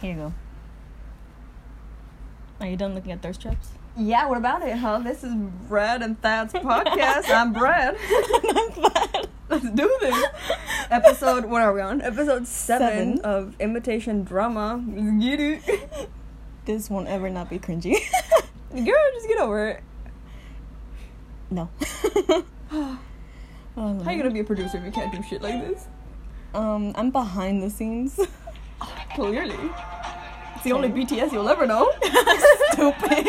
Here you go. Are you done looking at thirst traps? Yeah, what about it, huh? This is Brad and Thad's podcast. I'm Brad. I'm glad. Let's do this. Episode, what are we on? Episode seven, Seven. of Imitation Drama. Get it. This won't ever not be cringy. Girl, just get over it. no. How are you gonna be a producer if you can't do shit like this? Um, I'm behind the scenes. Clearly. It's the only BTS you'll ever know. Stupid.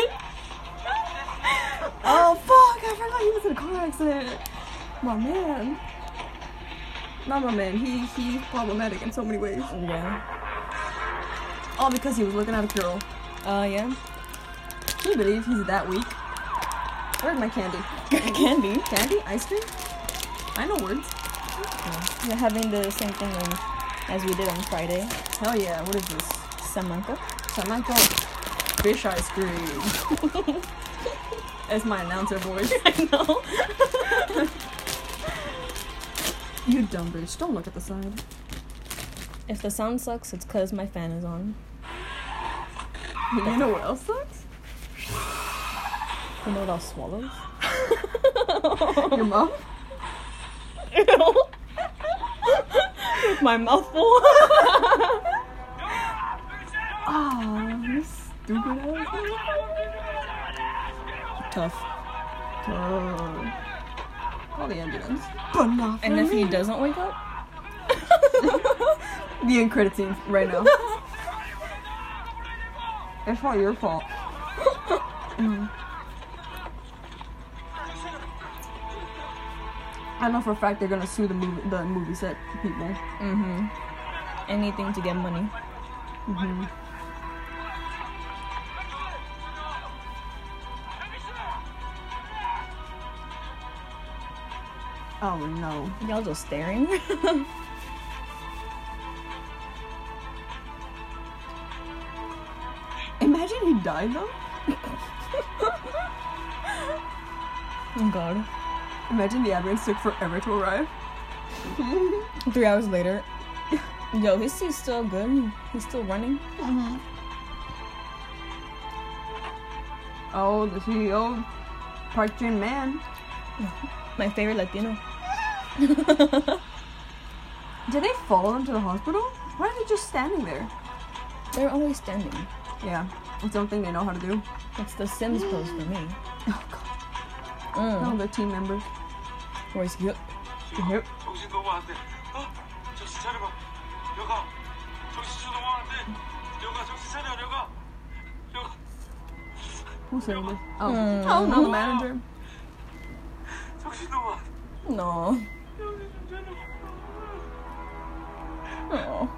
Oh, fuck. I forgot he was in a car accident. My man. Not my man. He He's problematic in so many ways. Yeah. All because he was looking at a girl. Uh, yeah. Can you believe he's that weak? Where's my candy? Candy. Candy? Ice cream? I know words. We're having the same thing as we did on Friday. Hell yeah. What is this? Samanka. Samantha. Fish ice cream. That's my announcer voice. I know. you dumb bitch. Don't look at the side. If the sound sucks, it's cause my fan is on. You know what else sucks? You know what else swallows? Your mom? With my mouth full. You stupid ass. Tough. Uh, call the ambulance. But not And if he doesn't wake up, The end credit scene right now. it's all your fault. Mm. I know for a fact they're gonna sue the movie the movie set people. mm-hmm. Anything to get money. Mm-hmm. Oh no. Y'all just staring. Imagine he died though. oh god. Imagine the ambulance took forever to arrive. Three hours later. Yo, he's, he's still good. He's still running. Oh, the CEO, Park Jin Man. My favorite Latino. Did they follow him to the hospital? Why are they just standing there? They're always standing. Yeah, it's something they know how to do. It's the Sims pose for me. Oh god. Mm. No, they're team members. Where's he? Yep. 정신 너무 안 돼. 어? 정신 차려봐. 여가. 정신 좀 너무 안 돼. 여가 정신 차려. 여가. 여가. Who's saying this? Oh, Mm. oh, not the manager. 정신 너무 안 돼. No. 정신 좀 차려. Oh.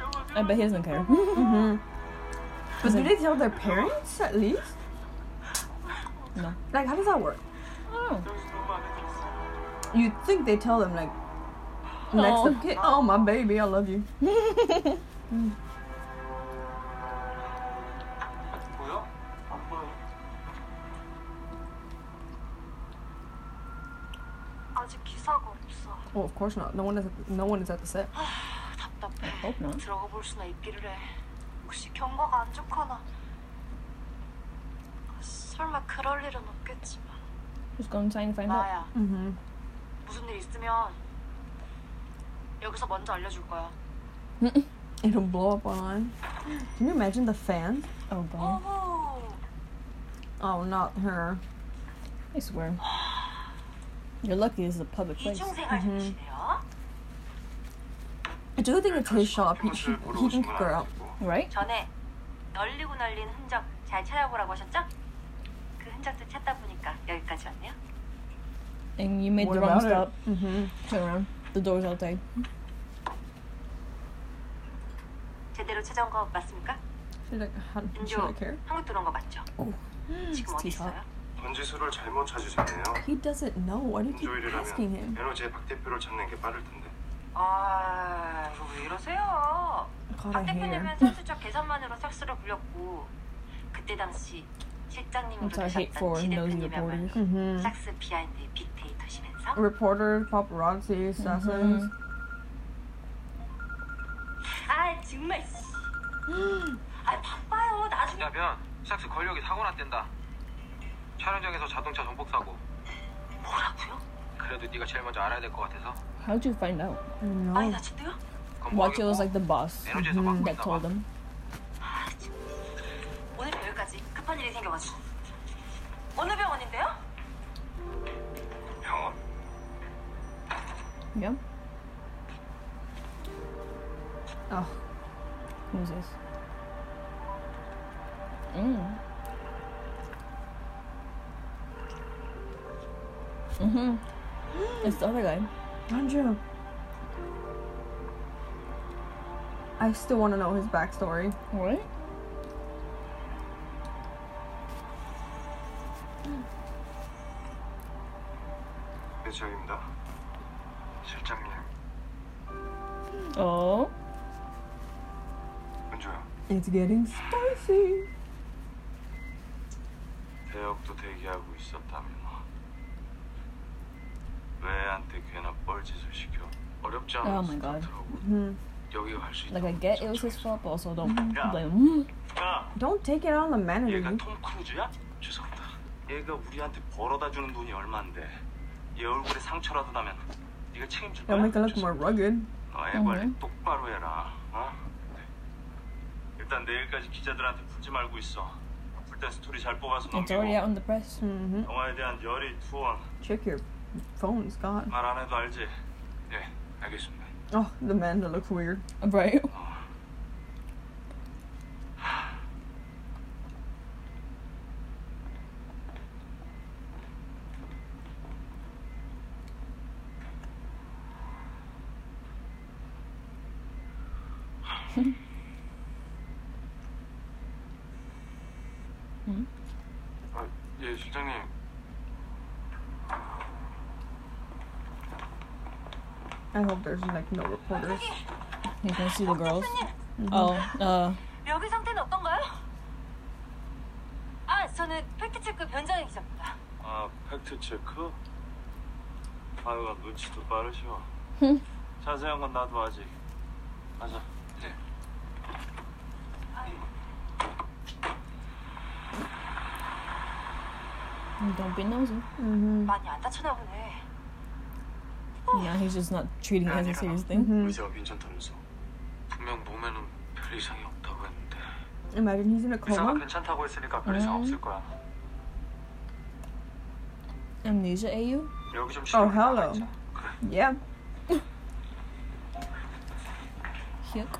여가 I bet he doesn't care. Mm-hmm. But do they tell their parents at least? no. Like, how does that work? Oh. 정신 너무 안 돼. You'd think they tell them like next Oh. of kin. Oh my baby, I love you. 보여? 안 보여. 아직 기사가 없어. Oh, of course not. No one is. No one is at the set. 답답해. Hope not. 들어가 볼 수나 있기를 해. 혹시 경과가 안 좋거나. 설마 그럴 일은 없겠지만. Just go inside and find out. 나야. Mm-hmm. 무슨 일 있으면 여기서 먼저 알려줄 거야. It'll blow up online. Can you imagine the fans? Oh god. 어머. Oh, not her. I swear. You're lucky this is a public place. 이중생활 중이시네요. Do think it's his shop? He, she, he can kick her out. Right? 전에 널리고 널린 흔적 잘 찾아보라고 하셨죠? 그 흔적도 찾다 보니까 여기까지 왔네요. And you made What the wrong stop. Mm-hmm. Turn around. The door's outside. 제대로 찾아온 거 맞습니까? Should I, how, should I care? 한국 들어온 거 맞죠? Oh. 지금 어디. 있어요? 번지수를 잘못 찾으셨네요. He doesn't know. Why do you keep asking him? 에너지의 박 대표를 찾는 게 빠를 텐데. 아, 왜 이러세요? 박. 대표님은 선수적 계산만으로 삭스를 불렸고 그때 당시 That's our hate for 되셨던 지 nosy reporters. Mm-hmm. 삭스 비하인드의 빅데이터시면서 Reporters, paparazzi, assassins. 정말. 씨. 아 바빠요. 나중에. 야, 변. 샥스 권력이 사고 났댄다. 촬영장에서 자동차 전복 사고. 뭐라고요? 그래도 네가 제일 먼저 알아야 될 것 같아서. How'd you find out? No. 많이 다쳤대요? 그건 뭐 Watch it was like the boss 받고 that told 봐. 여기까지 급한 일이 생겨가지고. 어느 병원인데요? 병원? Yeah. Oh, Who's this? Mm. Mm-hmm. It's the other guy. Andrew. I still want to know his backstory. What? It's getting spicy. 대역도 대기하고 있었다며. 왜 애한테 괜한 뻘짓을 시켜? 어렵지 않아. Oh my God. hmm 여기가 갈 수 있다. Like I get it was his fault, but also don't Yeah. blame him. 야, Don't take it on the manager. 얘가 you- 톰 크루즈야? 죄송합니다. 얘가 우리한테 벌어다 주는 돈이 얼만데? 얘 얼굴에 상처라도 나면 네가 책임질 거야? They'll make it look more rugged. 너애 관리 음. 똑바로 해라. 어? 네. 일단 내일까지 기자들한테 풀지 말고 있어. 풀때 스토리 잘 뽑아서 It's already 넘기고 out in the press. hmm 영화에 대한 열의 투원 Check your phone, Scott. 말 안 해도 알지? 예, 알겠습니다. Oh, the man that looks weird. Right? Hope there's like no reporters. You can see the girls. Oh, uh, 여기 상태는 어떤가요? 아, 저는 팩트 체크 변장희 기자입니다. 아, 팩트 체크? 아유가 눈치도 빠르셔. 자세한 건 나도 아직. 가자. 네. don't be nosy. hmm 많이 안 다쳤나 보네. Yeah, he's just not treating it as a serious thing. hmm 의사가 괜찮다면서. 분명 몸에는 별 이상이 없다고 했는데. Imagine he's in a 의사가 coma. 괜찮다고 했으니까 별 이상 음. 없을 거야. Amnesia AU? 여기 좀 Oh, 시간 hello. 있자. 그래. Yeah. Yuck.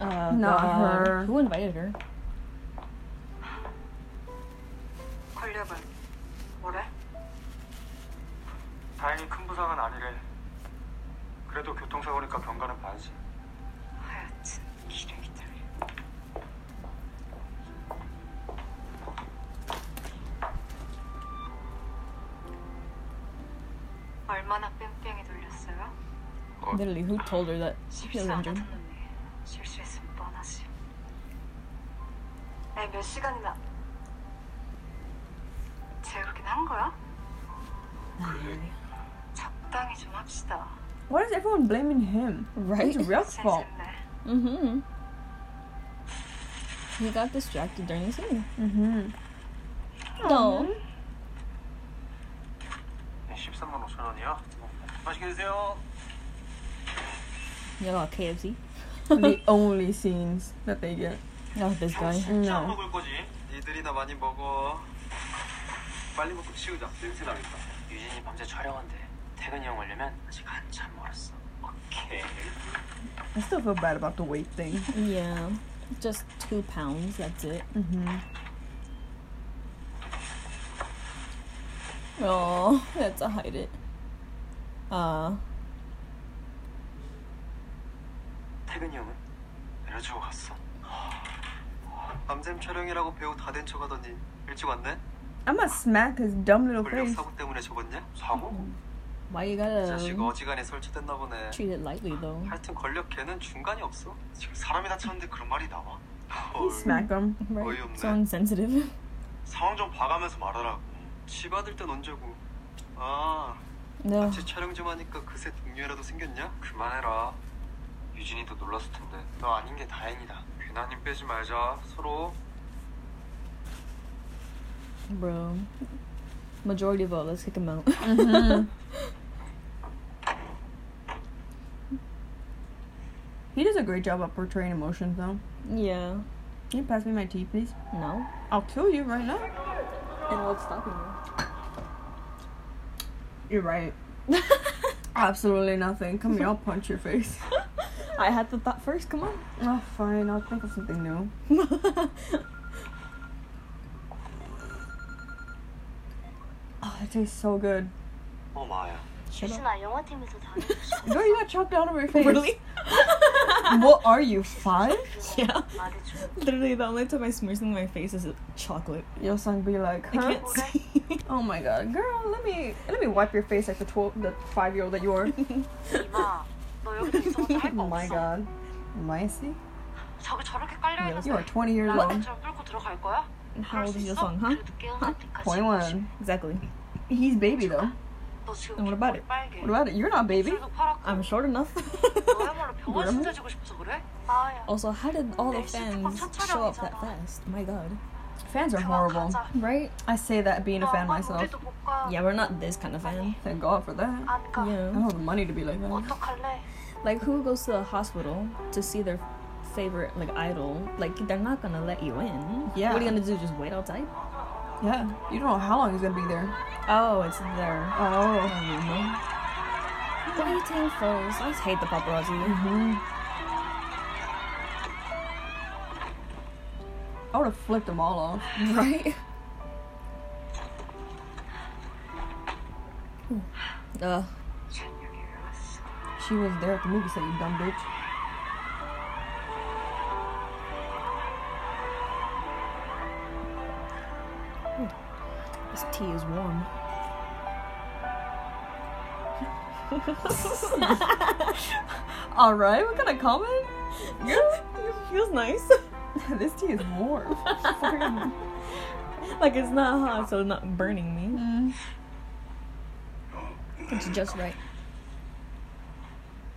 Uh, Not God. her. Who invited her? 교통사고니까 병가는 봐야지. 하여튼 기레기들. 얼마나 뺑뺑이 돌렸어요? Literally, who told her that she was injured? 실수했으면 뻔하지. 애몇 시간이나 재우긴 한 거야? 적당히 좀 합시다. Why is everyone blaming him? Right? It's Ryuk's fault. 셋셋네. Mm-hmm. He got distracted during the scene. hmm No. 13만 5천 원이요? 맛있게 드세요. You got KFC? the only scenes that they get. Not this guy. 진짜 안 No. 먹을 거지? 니들이나 많이 먹어. 빨리 먹고 치우자. 냄새 나겠다. 유진이 밤새 촬영한대. 퇴근이 형 오려면 아직 한참 멀었어. 오케이. I still feel bad about the weight thing. Yeah. Just two pounds, that's it. hmm Oh, that's to hide it. Uh, 퇴근이 형은? 내려주고 갔어. 밤샘 촬영이라고 배우 다 된 척하더니 일찍 왔네? I'm gonna smack his dumb little 권력 face. 사고 때문에 적었냐? 사고? Why you 이 자식 어지간히 설치됐나 보네. treat it lightly though? 하여튼 권력 걔는 중간이 없어. 지금 사람이 다쳤는데 그런 말이 나와? He smacked him. Right? 어이없네. So insensitive. 상황 좀 봐가면서 말하라고. 치 받을 땐 언제고. 아 No. 같이 촬영 좀 하니까 그새 동료라도 생겼냐? 그만해라. 유진이도 놀랐을 텐데. 너 아닌 게 다행이다. 괜한 힘 빼지 말자. 서로. Bro. Majority vote, let's kick him out. Mm-hmm. He does a great job of portraying emotions, though. yeah. Can you pass me my tea, please? No. I'll kill you right now. And what's stopping you? You're right. Absolutely nothing. Come here, I'll punch your face. I had the thought first, come on. Oh, fine. I'll think of something new. That tastes so good. Oh my. Shut. Girl, you got chalk down over your face. Really? what are you, five? Yeah. Literally, the only time I smear something on my face is chocolate. Your son be like, huh? I can't see. oh my god, girl, let me let me wipe your face like the twelve, the five year old that you are. oh my god, Maisie. You are twenty years old. How old is your son, huh? huh? Twenty one. Exactly. He's baby though. And what about it? What about it? You're not baby. I'm short enough. also, how did all the fans show up that fast? My god. Fans are horrible, right? I say that being a fan myself. Yeah, we're not this kind of fan. Thank God for that. Yeah. I don't have the money to be like that. Like, who goes to the hospital to see their favorite like idol? Like, they're not gonna let you in. Yeah. What are you gonna do? Just wait outside? Yeah. You don't know how long he's gonna be there. Oh, it's there. Oh. Waiting for. I always hate the paparazzi. Mm-hmm. I would have flipped them all off. Right. Ugh. She was there at the movie set, you dumb bitch. tea is warm. All right, what kind of comment? Yeah, feels nice. this tea is warm. like it's not hot, so it's not burning me. Mm. It's just right.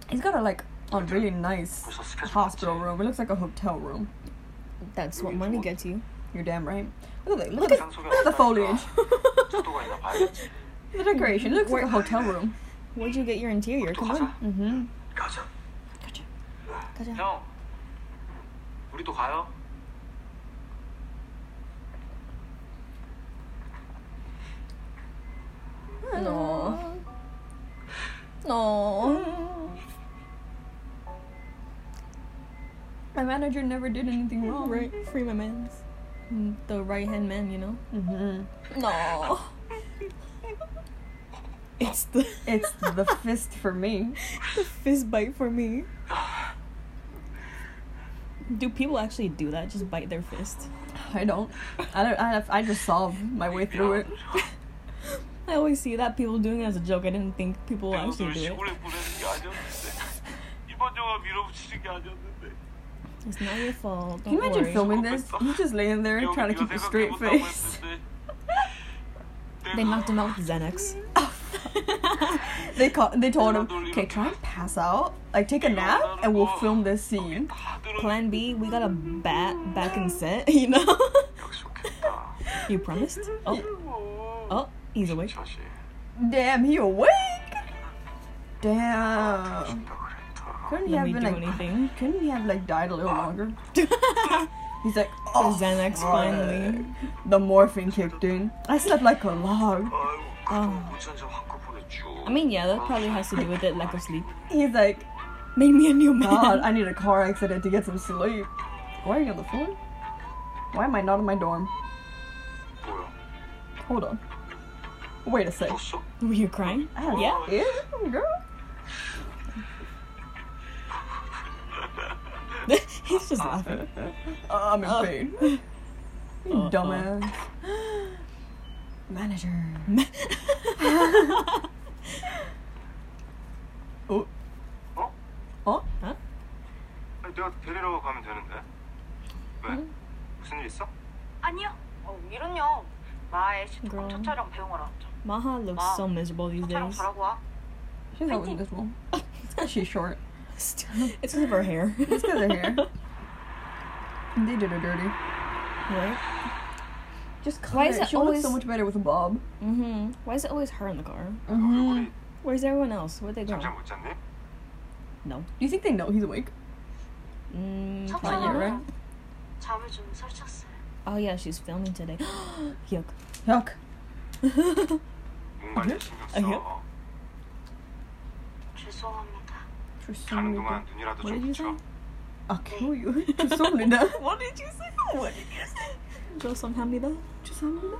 He's got a like a really nice hospital room. It looks like a hotel room. That's what money gets you. You're damn right. Look at the, look at, look at the foliage 속도가 있나 봐야겠지. The decoration. It looks like a hotel room. Where'd you get your interior? 또 Come 가자. on. Mm-hmm. 가자. 가자. 형. 우리도 가요. No. No. My manager never did anything wrong. Right, free my man's. the right hand man, you know. Mm-hmm. No. It's the it's the fist for me. The fist bite for me. Do people actually do that? Just bite their fist? I don't. I don't. I, I just saw my way through it. I always see that people doing it as a joke. I didn't think people actually do it. It's not your fault. Don't Can you imagine worry. filming this? You just laying there trying to keep a straight face. they knocked him out with Xanax. they ca- they told him, okay, try and pass out, like take a nap, and we'll film this scene. Plan B, we got a bat back in set, you know. you promised? Oh, oh, he's awake. Damn, he awake. Damn. Couldn't he have been like, anything? Couldn't he have like died a little ah. longer? He's like, oh, the Xanax fuck. finally. The morphine kicked in. I slept like a log. Oh. I mean, yeah, that probably has to do with it, lack of sleep. He's like, made me a new man. God, I need a car accident to get some sleep. Why are you on the floor? Why am I not in my dorm? Hold on. Wait a sec. Were you crying? Yeah. Yeah, girl. He's just laughing. Uh, I'm in Oh. pain. You Uh-oh. dumbass. Manager. oh. 어? 어? 아니, 내가 데리러 가면 되는데. 왜? 응? 무슨 일 있어? 아니요. 어, 이런요. 마의 시트콤 그럼. 첫 촬영 배웅하러 왔죠. Maha looks 와, so miserable these 촬영 days. 잘하고 와. She's always miserable. It's because she's short. it's because of her hair. It's because of her hair. They did her dirty. right? Just cut Why it. is it she looks so always- much better with a bob. Mm-hmm. Why is it always her in the car? Mm-hmm. 우리 Where's everyone else? Where'd they go? 잠잘 못 잤니? No. Do you think they know he's awake? Mm, 첫 probably not, right? 촬영은 잠을 좀 설쳤어요. Oh yeah, she's filming today. Yuck. Yuck. 몸 관리 신경 아니요? 써. 죄송합니다. 가는 동안 눈이라도 What 좀 did you 붙여. say? I'll kill you. 죄송합니다. What did you say? What did you say? 조sam합니다. 죄송합니다.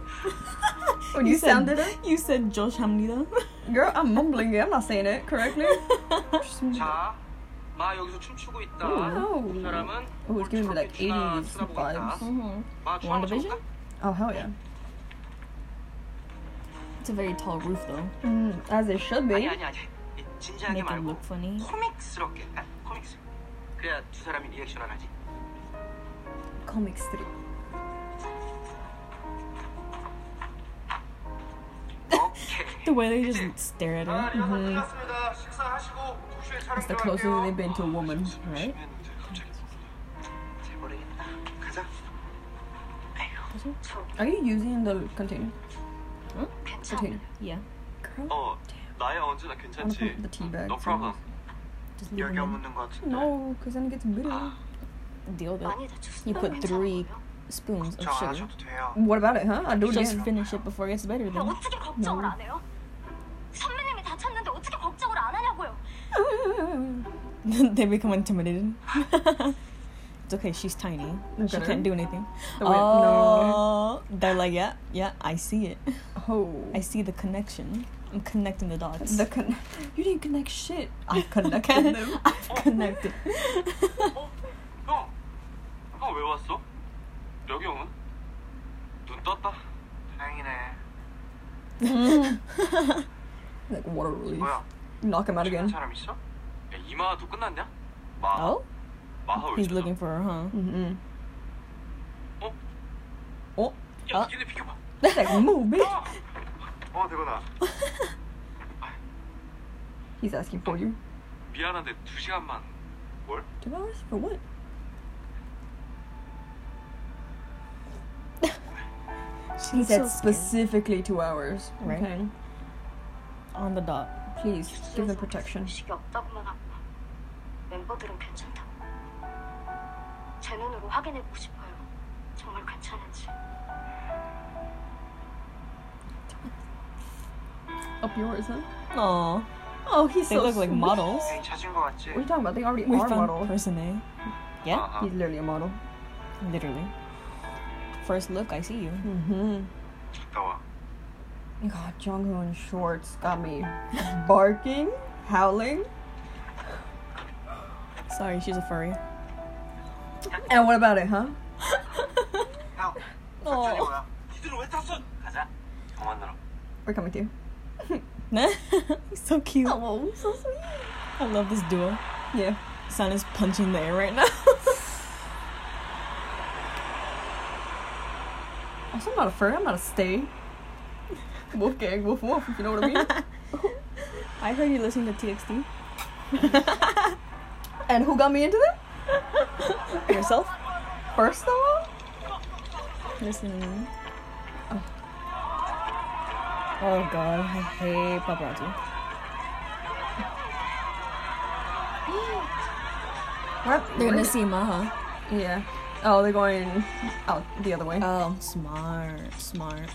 When you sounded it, You said 조sam합니다. girl, I'm mumbling it. I'm not saying it correctly. 자, 마 여기서 춤추고 있다. Oh. 두 사람은 Oh, it's giving me like 춤추나 80s 쳐다보고 있다. vibes. Mm-hmm. 마 춤 한번 WandaVision? 춰볼까? Oh hell yeah. It's a very tall roof though. Mm, as it should be. 아니 아니 아니. 이 진지하게 Make it 말고 look funny. 코믹스럽게. 아, 코믹스. 그래야 두 사람이 리액션을 하지. Comic strip. 오케이. The way they just stare at 자, her. 리허설 끝났습니다. 식사하시고 2시에 촬영 It's the closest they've been to a woman, right? 했는데 갑자기 잘 모르겠다. 가자. 아이고. 저 Are you using the container? 괜찮아요. Yeah. Girl? 어, 나야 언제나 I'm gonna 괜찮지. put the tea bags. No problem. Just leave 여기 them 안 in. 묻는 것 같은데. No, because then it gets bitter. Deal with it. 많이 다쳤어요. You put three 괜찮아요? spoons of 걱정 안 sugar. 하셔도 돼요. What about it, huh? I'll do it Just again. finish it before it gets better 야, then. 어떻게 걱정을 안 해요? 선배님이 다쳤는데 어떻게 걱정을 안 하냐고요? they become intimidated. it's okay, she's tiny. Look she at her. can't do anything. The way- no. Oh, they're like, yeah, yeah, I see it. Oh. I see the connection. I'm connecting the dots. The con- you didn't connect shit. I connected them. I've connected. 어? 형! 형 왜 왔어? 여기 오면? 눈 떴다. 다행이네. like water relief. 뭐야? Knock him out 괜찮은 again. 사람 있어? 야, 이마도 끝났냐? 마하? oh, 마하 왜 he's 찾아? looking for her, huh? Mm-hmm. 어? Oh, 야, 어? 니네 비켜봐. like move, bitch. 어, 대건아. He's asking for you. 미안한데 두 시간만 뭘? Two hours for what? He She's said so scared. specifically two hours. Right. Okay. on the dot. Please give them protection. 의식이 없다고만 하고 멤버들은 괜찮다고. 제 눈으로 확인해보고 싶어요. 정말 괜찮은지. up yours, huh? Aww. Oh, he's they so look sweet. like models. What are you talking about? They already we are found models. Person A. Yeah, uh-huh. he's literally a model. Literally. First look, I see you. Mm-hmm. God, Jungkook in shorts got me barking, howling. Sorry, she's a furry. And what about it, huh? oh. We're coming to you. He's so cute. Oh, so sweet. I love this duo. Yeah. Sun is punching the air right now. Also, I'm not a furry. I'm not a stay. Wolfgang, woof woof, if you know what I mean. I heard you listening to TXT. and who got me into that? Yourself? First of all? Listening. Oh god, I hate paparazzi. what? They're gonna see Maha. Yeah. Oh, they're going out the other way. Oh, smart, smart.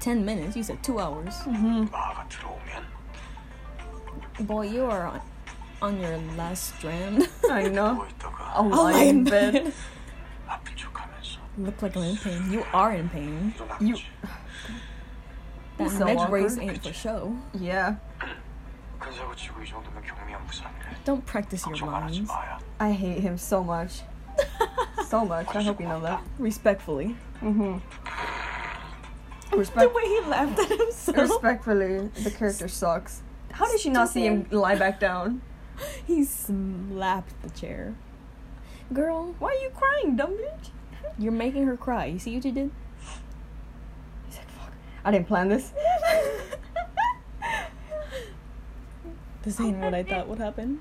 10 minutes? You said 2 hours. Mm-hmm. Boy, you are on, on your last strand. I know. a oh, lion bed. look like I'm in pain. You are in pain. You. That so leg race ain't for show. Yeah. Don't practice your lines. I hate him so much. so much. I hope you know that. Respectfully. Mm-hmm. Respect- the way he laughed at himself. Respectfully, the character sucks. How did she not see him lie back down? he slapped the chair. Girl, why are you crying, dumb bitch? You're making her cry. You see what you did? He said, fuck. I didn't plan this. this ain't what I thought would happen.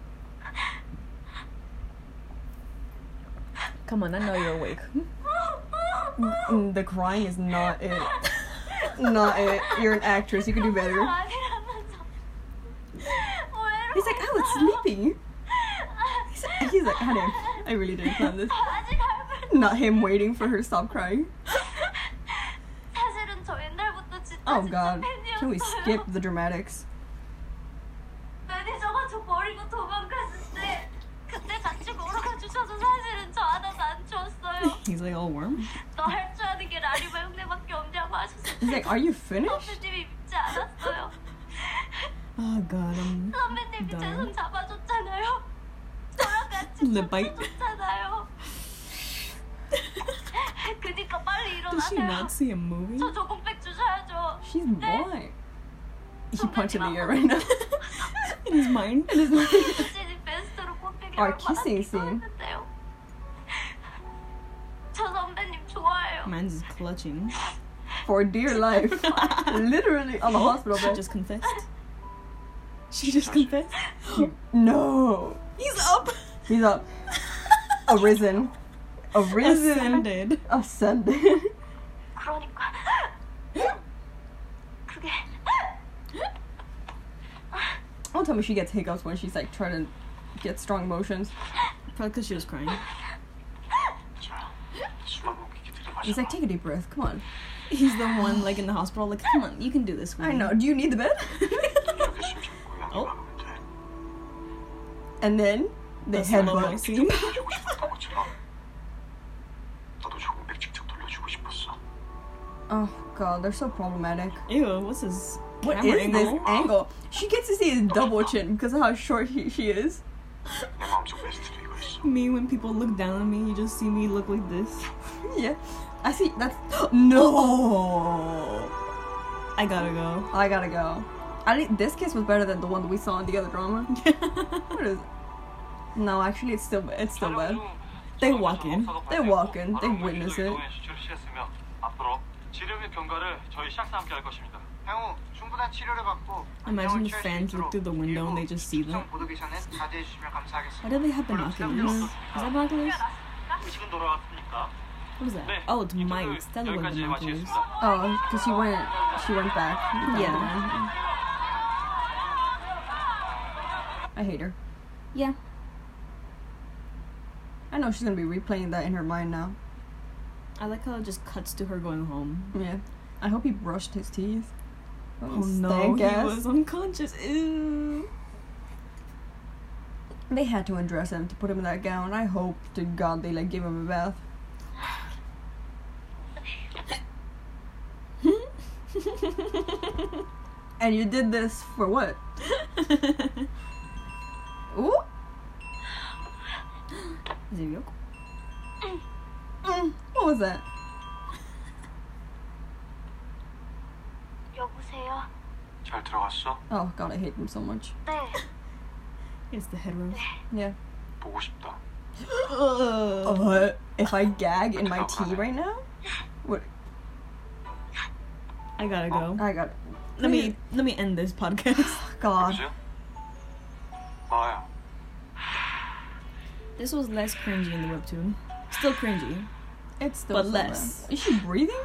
Come on, I know you're awake. Mm, mm, the crying is not it. Not it. You're an actress. You can do better. He's like, I was sleeping. He's like, I didn't. I really didn't plan this. Not him waiting for her to stop crying. oh god. Can we skip the dramatics? He's like oh, all warm. He's like, are you finished? oh god, I'm done. The bite. 줬잖아요. 그니까 빨리 Does she 일어나세요. not see a movie? 저 조금백 주셔야죠. She's blind. He punched in the air right now. In his mind. 수진이 베스트로 꼽히기 Our 얼마나 kissing scene. 기도했는데요. 저 선배님 좋아해요. Man's is clutching. For dear life. Literally on the hospital She bed. just confessed. She just confessed. No. He's up. He's up. Arisen. Arisen. Ascended. Ascended. 그러니까 그게 Don't tell me she gets hiccups when she's like trying to get strong emotions. Probably because she was crying. 숨한 공기 들이마셔. He's like, take a deep breath. Come on. He's the one like in the hospital. Like, come on, you can do this. I sweetie." know. Do you need the bed? 이렇게 숨쉬고 고양이 어? 막으면 돼. and then the The slow-mo headbutt. God, they're so problematic. Ew, what's his? What is angle? this angle? She gets to see his double chin because of how short he, she is. me when people look down on me, you just see me look like this. yeah, I see. That's no. I gotta go. I gotta go. I think this kiss was better than the one we saw in the other drama. what is? It? No, actually, it's still it's still bad. They walk in. They walk in. They witness it. 수치를 취했으며 앞으로 치료및 경과를 저희 샥스 함께 할 것입니다. 향후 충분한 치료를 받고 Imagine the 안정을 취할 수 fans look 있도록 through the window and they 일부 just see them. 특정 보도 기사는 자제해 주시면 감사하겠습니다. Why do they have binoculars? Is that binoculars? 음식은 돌아왔습니까? What is that? 네. Oh, it's 인터뷰 mics. That look like 여기까지 binoculars. 마치겠습니다. Oh, because she went she went back. Yeah. I hate her. Yeah. I know she's gonna be replaying that in her mind now. I like how it just cuts to her going home. Yeah. I hope he brushed his teeth. Oh, oh no, Stank he ass. was unconscious. Ew. They had to undress him to put him in that gown. I hope to God they like give him a bath. And you did this for what? Ooh. Is it Yoko? Mm, what was that? 여보세요. 잘 들어갔어? Oh God, I hate him so much. 네. It's the headroom. Yeah. 보고 싶다. Uh, if I gag in my tea right now, what? I gotta go. I got. Let me let me end this podcast. God. 여보세요? 마야. This was less cringy in the webtoon. Still cringy. It's still but summer. less. Is she breathing?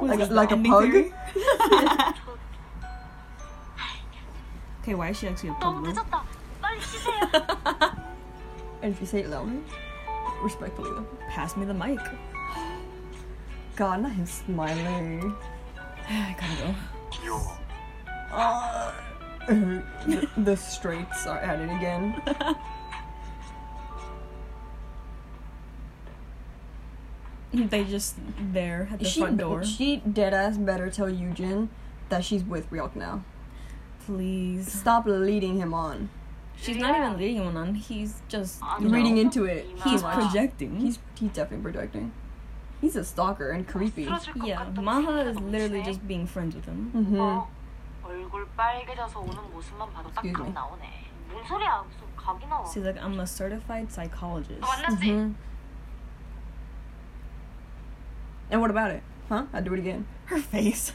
like, like a pug? okay, why is she actually a pug? and if you say it loudly, respectfully, pass me the mic. God, not him smiling. I gotta go. Uh, the, the straits are at it again. They just there at the she, front door. She dead ass better tell Eugene that she's with Ryok now. Please stop leading him on. She's yeah. not even leading him on. He's just reading know, into it. He's projecting. He's he's definitely projecting. He's a stalker and creepy. Yeah, Maha is literally just being friends with him. Mm-hmm. Excuse me. She's like, I'm a certified psychologist. Mm-hmm. And what about it? Huh? I'd do it again. Her face.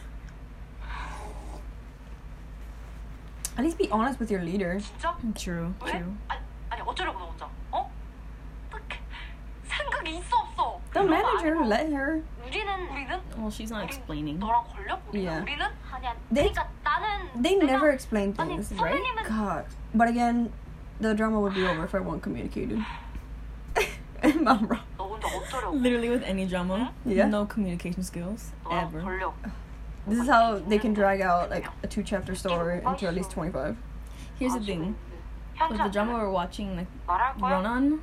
At least be honest with your leader. True. True. The manager let her. Well, she's not explaining. Yeah. They, they never explain things, right? God. But again, the drama would be over if I weren't communicated. Mom, Literally with any drama. Yeah. No communication skills ever. This is how they can drag out like a two chapter story into at least 25. Here's the thing. With the drama we're watching, like Ronan,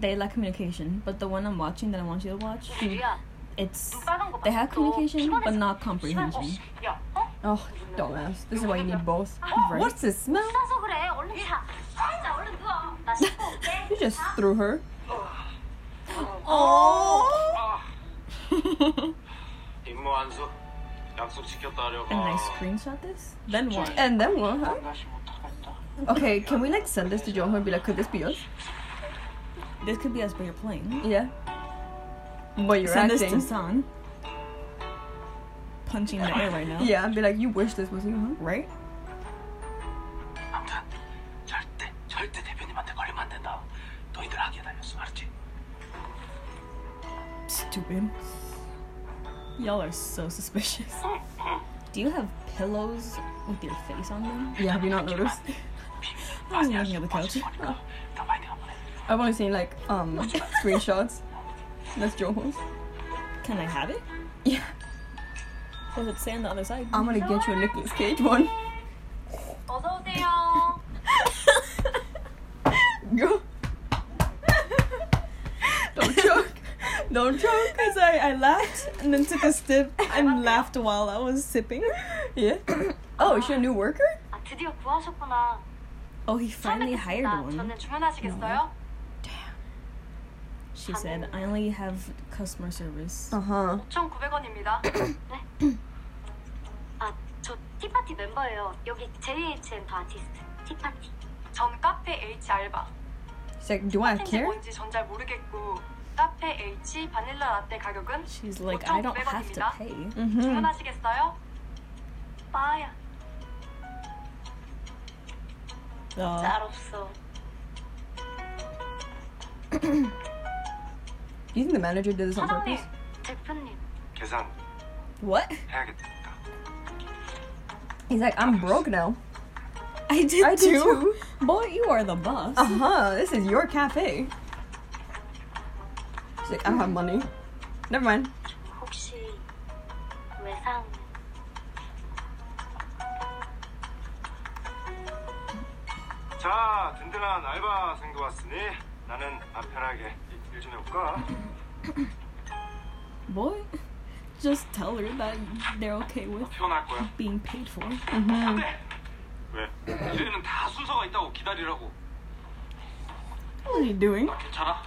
they lack communication. But the one I'm watching that I want you to watch, it's they have communication but not comprehension. Oh, don't ask. This is why you need both. Right. What's this smell? you just threw her. Oh. 임무 완수. 약속 지켰다 려가. And I screenshot this. Then what? And then what? Huh? Okay, can we like send this to Jongho and be like, could this be us? This could be us, but you're playing. Yeah. But you're Send this acting. to San. Punching the air right now. Yeah, be like, you wish this was you, huh? Right? stupid. Y'all are so suspicious. Do you have pillows with your face on them? Yeah, have you not noticed? I was looking at the couch. Oh. I've only seen like um screenshots. That's Joel's. Can I have it? Yeah. Does it say on the other side? I'm gonna get you a Nicolas Cage one. Don't choke. Because I, I laughed and then took a sip and laughed while I was sipping. Yeah. Oh, is she a new worker? 아, 드디어 구하셨구나. Oh, he 처음 finally hired 뵙겠습니다. one. 저는 주문하시겠어요? She said, I only have customer service. Uh huh. 5,900원입니다. 네. 아, 저 티파티 멤버예요. 여기 JHN 더 아티스트. 티파티. 전 카페 H 알바. She's like, do I have 팬지 care? 뭔지 전 잘 모르겠고 카페 H 바닐라 라떼 가격은 She's like, I don't have to 5,900원입니다. pay. Mm-hmm. 주문하시겠어요? 빠야. Uh, 짤 없어. Do you think the manager did this on 사장님, purpose? 대표님. 계산 what? 해야겠다. He's like, I'm broke now. I did, I did too. Boy, you are the boss. Uh huh. This is your cafe. She's like, I don't have money. Never mind. 혹시 외상 자, 든든한 알바생도 왔으니 나는 맘 편하게 일 좀 해볼까? Boy, just tell her that they're okay with 표현할 거야. being paid for. Mm-hmm. 왜? 이래는 다 순서가 있다고 기다리라고. What are you doing? 나 괜찮아?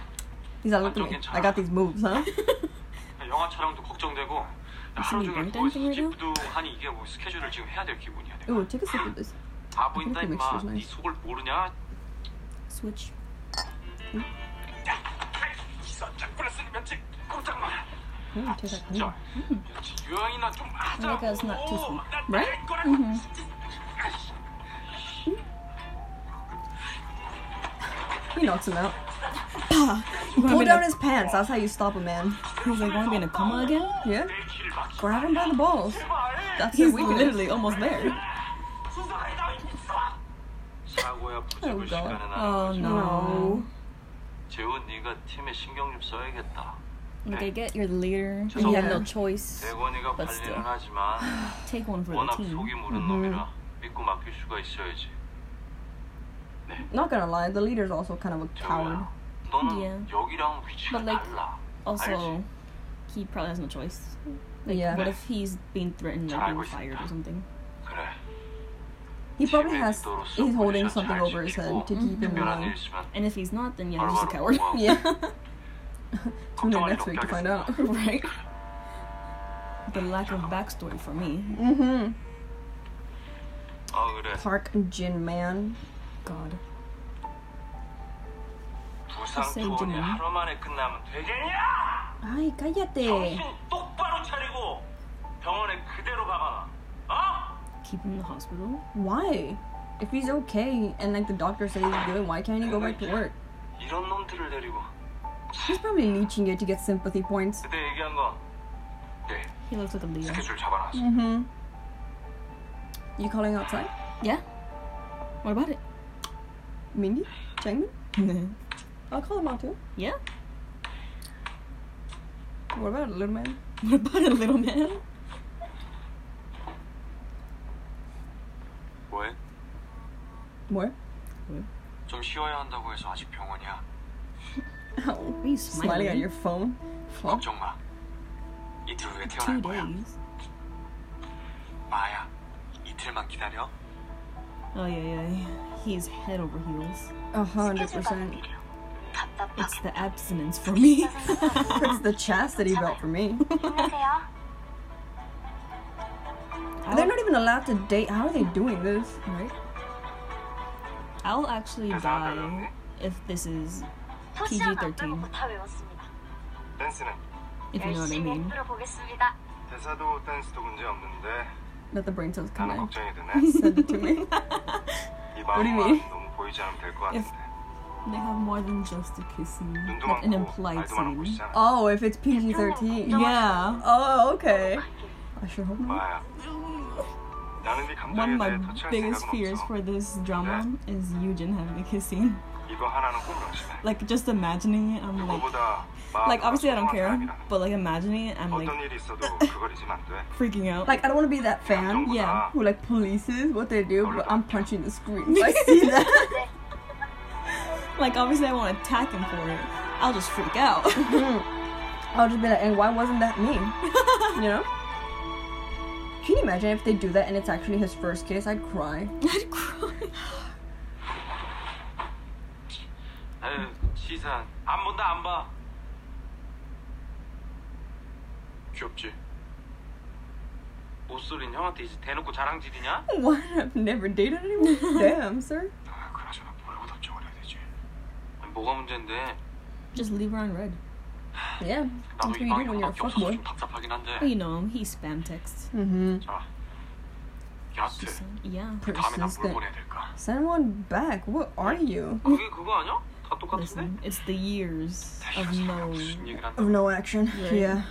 He's like, look at me. I got these moves, huh? 영화 촬영도 걱정되고 야, 하루 종일 Isn't he 누워 있어 burnt dancing 찌뿌둥 하니 이게 뭐 스케줄을 지금 해야 될 기분이야. 내가. Ooh, take a sip of this. 바보인다 I think the 임마. mixture's 네 nice. 속을 모르냐? Switch. 짝 플러스 면책 꼼짝마. Mm, tastes like 자, mm. 유황이나 좀 하자. Like it's not too sweet. Right? Mm-hmm. He knocks him out. You wanna Pull be in down a- his pants. That's how you stop a man. He's like, wanna be in a coma again? Yeah? Grab him by the balls. That's He's his weakness. literally almost there. 사고야 Oh, 부족을 God. 시간은 안 Oh 거지. no. 재훈 네가 팀에 신경 좀 써야겠다. Like, I get you're the leader and you have no choice. 대건이가 But 관리는 still. 하지만 Take one for the 워낙 team. 속이 무른 Mhm. 놈이라 믿고 맡길 수가 있어야지. Not gonna lie, the leader's also kind of a coward. yeah. But like, also, he probably has no choice. Like, yeah. What if he's being threatened like being fired or something? He probably has. He's holding something over his head to keep him alive. And if he's not, then yeah, he's just a coward. yeah. Tune in next week to find out. right. The lack of backstory for me. Mm-hmm. Park Jin Man. God. 부상 say 투혼이 Jimmy. 하루 만에 끝나면 되겠냐? Ay, cállate. 정신 똑바로 차리고 병원에 그대로 박아놔. 어? Keep him in the hospital. Why? If he's okay and like the doctor says he's good, why can't he go back to work? 이런 놈들을 데리고 He's probably leeching it to get sympathy points. 그때 얘기한 거. 네 He looks like a Leo. 스케줄 잡아놨어. Mm-hmm. You calling outside? Yeah. What about it? Mindy? Changmin? I'll call him out too. Yeah. What about a little man? What about a little man? 뭐해? What? 좀 쉬어야 한다고 해서 아직 병원이야. Ow. Are you Smiling at smiling? your phone. Fuck. 걱정 마. 이틀 후에 Two 태어날 거야. days. 마야, 이틀만 기다려. Oh yeah, yeah, yeah. He's head over heels. A hundred percent. It's the abstinence for me. it's the chastity belt for me. They're not even allowed to date. How are they doing this? Right? I'll actually die if this is PG 13. If you know what I mean. Let the brain cells come out. Send it to me. what do you mean? If they have more than just a kissing, like an implied scene. Oh, if it's PG 13. Yeah. Oh, okay. I sure hope not. One of my biggest fears for this drama is Yujin having a kissing. scene. Like, just imagining it, I'm like. Like, obviously, I don't care, but like, imagining it, I'm like. freaking out. Like, I don't want to be that fan. Yeah. Who, like, polices what they do, but I'm punching the screen. I see that. Like obviously I won't attack him for it. I'll just freak out. I'll just be like, and why wasn't that me? You know? Can you imagine if they do that and it's actually his first kiss? I'd cry. I'd cry. 아유, 시선 안 본다 안 봐. 귀엽지? 옷소린 형한테 이제 대놓고 자랑질이냐? What? I've never dated anyone? Damn, sir. 뭐가 문제인데? Just leave her on read. Yeah. That's what you do when you're a fuckboy. You know, he spam texts. Mm-hmm. Yeah. Send one back. What are you? 그게 그거 아니야? 다 똑같은데? Listen, it's the years of no of no action. Right. Yeah.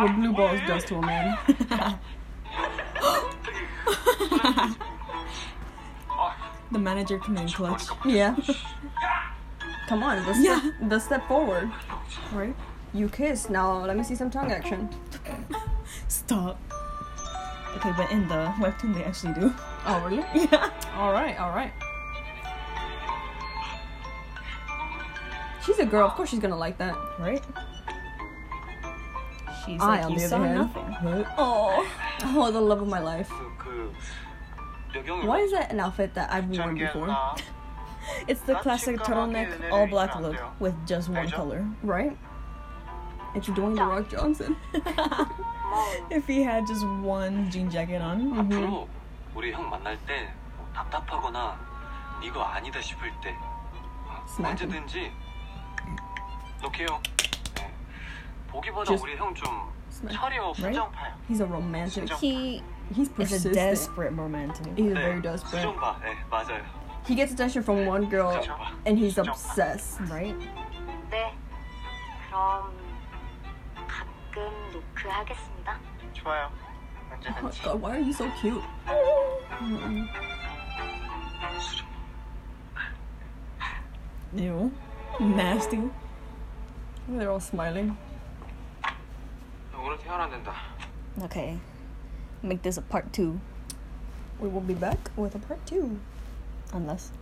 What blue balls does to a man. the manager came in clutch. Yeah. Come on, the step, yeah. the step forward. Right? You kiss. Now let me see some tongue action. Stop. Okay, but in the webtoon they actually do. Oh really? Yeah. Alright, alright. She's a girl, of course she's gonna like that. Right? She's I, like, on you the saw hand. nothing. Oh, oh, the love of my life. Why is that an outfit that I've worn before? 전개나 It's the classic turtleneck, all black look with just one color. Right? It's Dwayne the Rock Johnson. If he had just one jean jacket on. 앞으로 우리 형 만날 때뭐 답답하거나 이거 아니다 싶을 때 어, Smack him. 언제든지 녹해요. 네. 보기보다 Just 우리 형 좀 smack. 철이요 순정파요. He's a romantic. He He's is a persistent. desperate romantic. He's 네, very desperate. 수정파. 네, 맞아요. He gets attention from one girl and he's obsessed, right? Oh my god, why are you so cute? Mm. Ew. Nasty. They're all smiling. Okay. Make this a part two. We will be back with a part two. Unless.